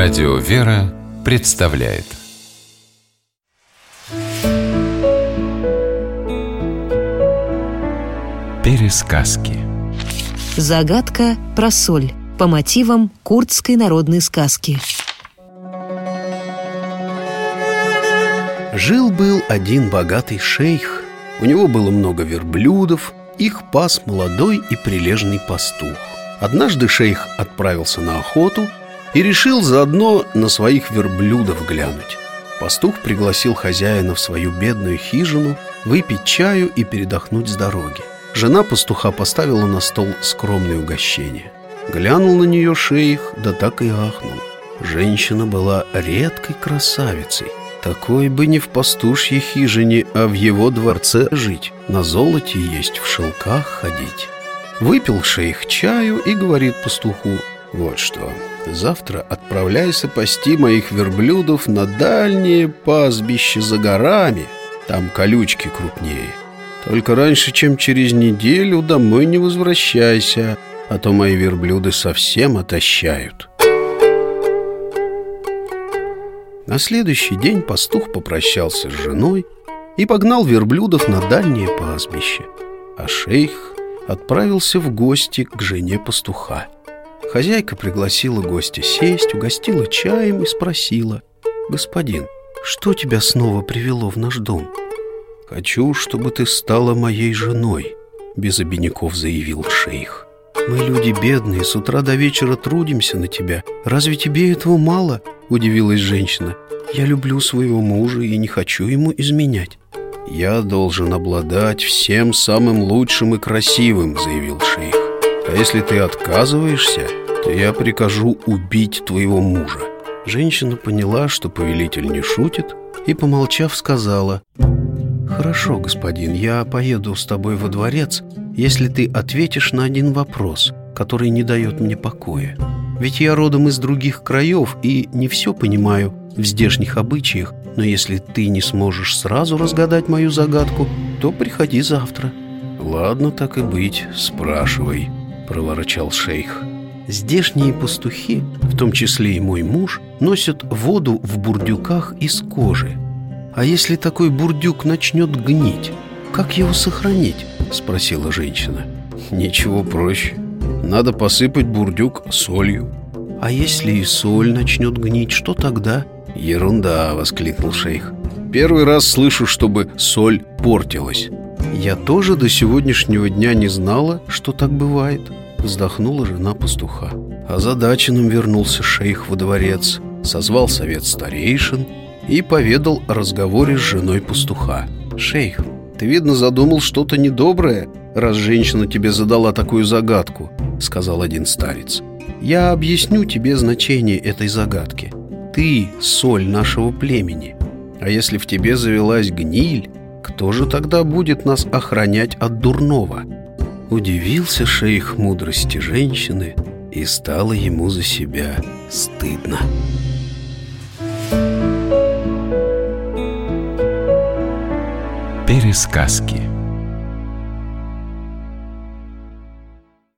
Радио «Вера» представляет Пересказки Загадка про соль по мотивам курдской народной сказки. Жил-был один богатый шейх. У него было много верблюдов, их пас молодой и прилежный пастух. Однажды шейх отправился на охоту и решил заодно на своих верблюдов глянуть. Пастух пригласил хозяина в свою бедную хижину выпить чаю и передохнуть с дороги. Жена пастуха поставила на стол скромное угощение. Глянул на нее шейх, да так и ахнул. Женщина была редкой красавицей. Такой бы не в пастушьей хижине, а в его дворце жить, на золоте есть, в шелках ходить. Выпил шейх чаю и говорит пастуху, вот что, завтра отправляйся пасти моих верблюдов на дальнее пастбище за горами, там колючки крупнее. Только раньше, чем через неделю, домой не возвращайся, а то мои верблюды совсем отощают. На следующий день пастух попрощался с женой и погнал верблюдов на дальнее пастбище, а шейх отправился в гости к жене пастуха. Хозяйка пригласила гостя сесть, угостила чаем и спросила, «Господин, что тебя снова привело в наш дом?» «Хочу, чтобы ты стала моей женой», — без обиняков заявил шейх. «Мы люди бедные, с утра до вечера трудимся на тебя. Разве тебе этого мало?» — удивилась женщина. «Я люблю своего мужа и не хочу ему изменять». «Я должен обладать всем самым лучшим и красивым», — заявил шейх. «А если ты отказываешься, то я прикажу убить твоего мужа». Женщина поняла, что повелитель не шутит, и, помолчав, сказала «Хорошо, господин, я поеду с тобой во дворец, если ты ответишь на один вопрос, который не дает мне покоя. Ведь я родом из других краев и не все понимаю в здешних обычаях, но если ты не сможешь сразу разгадать мою загадку, то приходи завтра». «Ладно, так и быть, спрашивай», — проворчал шейх. Здешние пастухи, в том числе и мой муж, носят воду в бурдюках из кожи. А если такой бурдюк начнет гнить, как его сохранить? Спросила женщина. Ничего проще. Надо посыпать бурдюк солью. А если и соль начнет гнить, что тогда? Ерунда, воскликнул шейх. Первый раз слышу, чтобы соль портилась. Я тоже до сегодняшнего дня не знала, что так бывает. Вздохнула жена пастуха. Озадаченным вернулся шейх во дворец, созвал совет старейшин и поведал о разговоре с женой пастуха. «Шейх, ты, видно, задумал что-то недоброе, раз женщина тебе задала такую загадку», — сказал один старец. «Я объясню тебе значение этой загадки. Ты — соль нашего племени. А если в тебе завелась гниль, кто же тогда будет нас охранять от дурного?» Удивился шейх мудрости женщины, и стало ему за себя стыдно. Пересказки